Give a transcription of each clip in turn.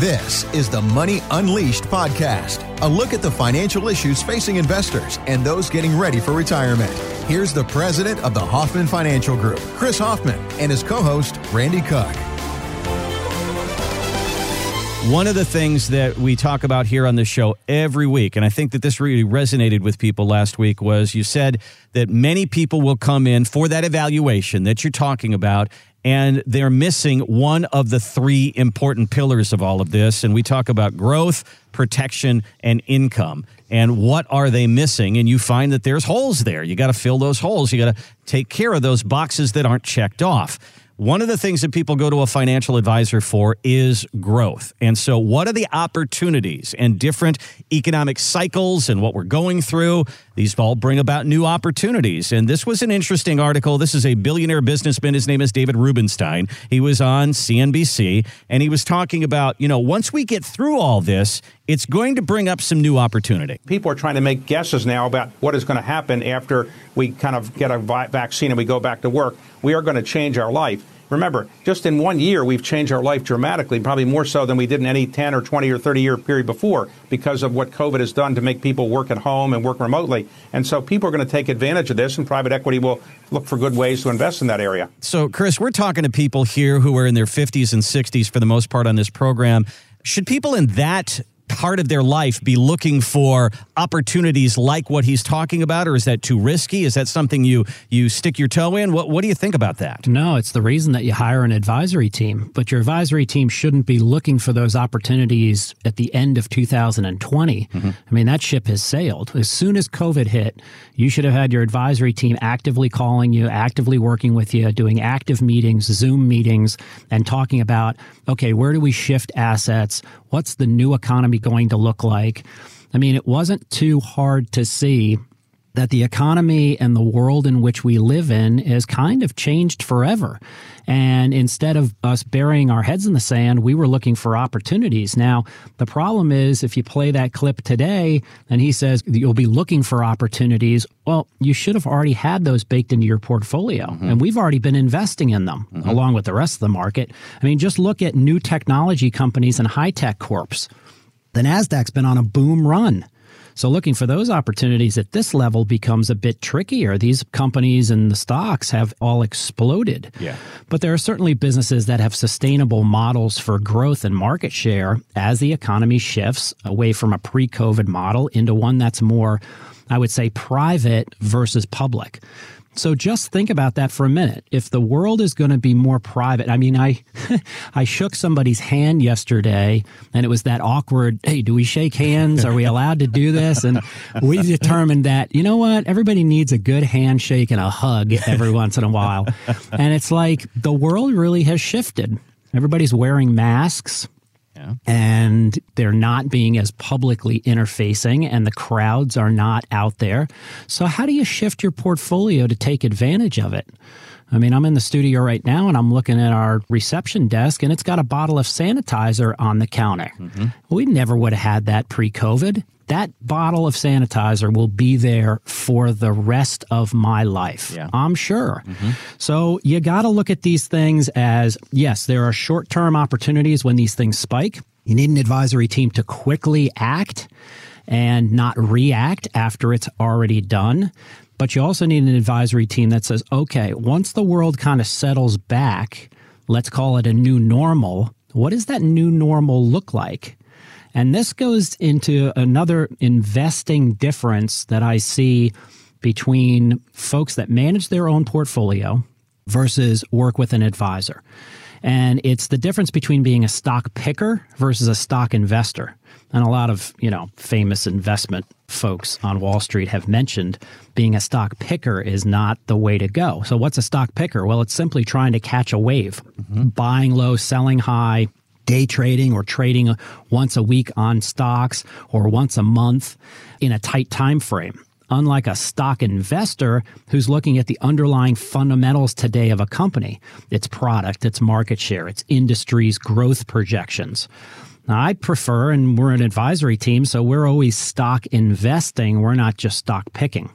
This is the Money Unleashed podcast, a look at the financial issues facing investors and those getting ready for retirement. Here's the president of the Hoffman Financial Group, Chris Hoffman, and his co host, Randy Cook. One of the things that we talk about here on the show every week, and I think that this really resonated with people last week, was you said that many people will come in for that evaluation that you're talking about, and they're missing one of the three important pillars of all of this. And we talk about growth, protection, and income. And what are they missing? And you find that there's holes there. You got to fill those holes. You got to take care of those boxes that aren't checked off. One of the things that people go to a financial advisor for is growth. And so, what are the opportunities and different economic cycles and what we're going through? These all bring about new opportunities. And this was an interesting article. This is a billionaire businessman. His name is David Rubenstein. He was on CNBC and he was talking about, you know, once we get through all this, it's going to bring up some new opportunity. People are trying to make guesses now about what is going to happen after we kind of get a vaccine and we go back to work. We are going to change our life. Remember, just in one year, we've changed our life dramatically, probably more so than we did in any 10 or 20 or 30 year period before because of what COVID has done to make people work at home and work remotely. And so people are going to take advantage of this, and private equity will look for good ways to invest in that area. So, Chris, we're talking to people here who are in their 50s and 60s for the most part on this program. Should people in that part of their life be looking for opportunities like what he's talking about, or is that too risky? Is that something you you stick your toe in? What what do you think about that? No, it's the reason that you hire an advisory team. But your advisory team shouldn't be looking for those opportunities at the end of 2020. Mm-hmm. I mean, that ship has sailed. As soon as COVID hit, you should have had your advisory team actively calling you, actively working with you, doing active meetings, Zoom meetings, and talking about okay, where do we shift assets? What's the new economy going to look like? I mean, it wasn't too hard to see that the economy and the world in which we live in is kind of changed forever. And instead of us burying our heads in the sand, we were looking for opportunities. Now, the problem is if you play that clip today and he says you'll be looking for opportunities, well, you should have already had those baked into your portfolio. Mm-hmm. And we've already been investing in them mm-hmm. along with the rest of the market. I mean, just look at new technology companies and high tech corps. The NASDAQ's been on a boom run. So looking for those opportunities at this level becomes a bit trickier. These companies and the stocks have all exploded. Yeah. But there are certainly businesses that have sustainable models for growth and market share as the economy shifts away from a pre-COVID model into one that's more I would say private versus public. So just think about that for a minute. If the world is going to be more private, I mean, I, I shook somebody's hand yesterday and it was that awkward, hey, do we shake hands? Are we allowed to do this? And we determined that, you know what? Everybody needs a good handshake and a hug every once in a while. And it's like the world really has shifted. Everybody's wearing masks. Yeah. And they're not being as publicly interfacing, and the crowds are not out there. So, how do you shift your portfolio to take advantage of it? I mean, I'm in the studio right now and I'm looking at our reception desk and it's got a bottle of sanitizer on the counter. Mm-hmm. We never would have had that pre COVID that bottle of sanitizer will be there for the rest of my life. Yeah. I'm sure. Mm-hmm. So you got to look at these things as yes, there are short term opportunities when these things spike. You need an advisory team to quickly act and not react after it's already done. But you also need an advisory team that says, okay, once the world kind of settles back, let's call it a new normal. What does that new normal look like? And this goes into another investing difference that I see between folks that manage their own portfolio versus work with an advisor. And it's the difference between being a stock picker versus a stock investor. And a lot of, you know, famous investment folks on Wall Street have mentioned being a stock picker is not the way to go. So what's a stock picker? Well, it's simply trying to catch a wave, mm-hmm. buying low, selling high, day trading or trading once a week on stocks or once a month in a tight time frame unlike a stock investor who's looking at the underlying fundamentals today of a company its product its market share its industry's growth projections now, I prefer, and we're an advisory team, so we're always stock investing. We're not just stock picking.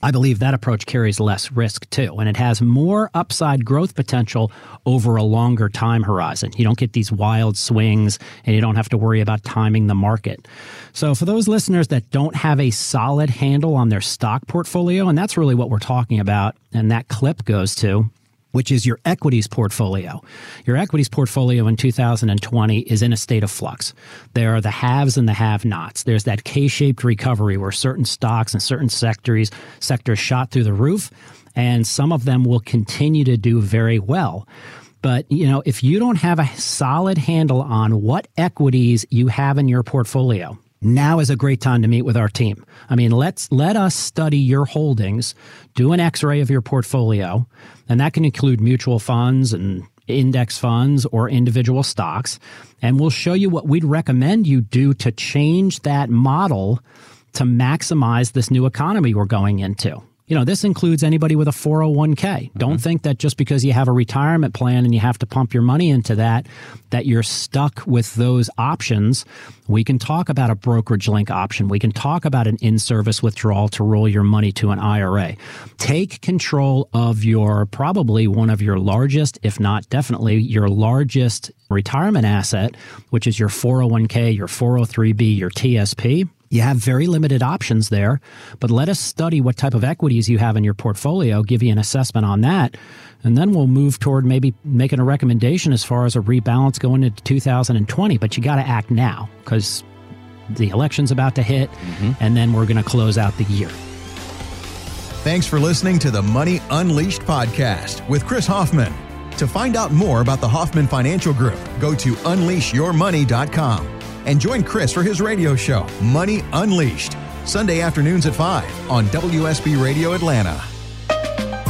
I believe that approach carries less risk too, and it has more upside growth potential over a longer time horizon. You don't get these wild swings and you don't have to worry about timing the market. So, for those listeners that don't have a solid handle on their stock portfolio, and that's really what we're talking about, and that clip goes to, which is your equities portfolio. Your equities portfolio in 2020 is in a state of flux. There are the haves and the have nots. There's that K shaped recovery where certain stocks and certain sectors, sectors shot through the roof, and some of them will continue to do very well. But, you know, if you don't have a solid handle on what equities you have in your portfolio, now is a great time to meet with our team. I mean, let's let us study your holdings, do an x-ray of your portfolio, and that can include mutual funds and index funds or individual stocks, and we'll show you what we'd recommend you do to change that model to maximize this new economy we're going into you know, this includes anybody with a 401k. Mm-hmm. Don't think that just because you have a retirement plan and you have to pump your money into that, that you're stuck with those options. We can talk about a brokerage link option. We can talk about an in service withdrawal to roll your money to an IRA. Take control of your probably one of your largest, if not definitely your largest retirement asset, which is your 401k, your 403b, your TSP you have very limited options there, but let us study what type of equities you have in your portfolio, give you an assessment on that, and then we'll move toward maybe making a recommendation as far as a rebalance going into 2020. But you got to act now because the election's about to hit, mm-hmm. and then we're going to close out the year. Thanks for listening to the Money Unleashed podcast with Chris Hoffman. To find out more about the Hoffman Financial Group, go to unleashyourmoney.com and join Chris for his radio show, Money Unleashed, Sunday afternoons at 5 on WSB Radio Atlanta.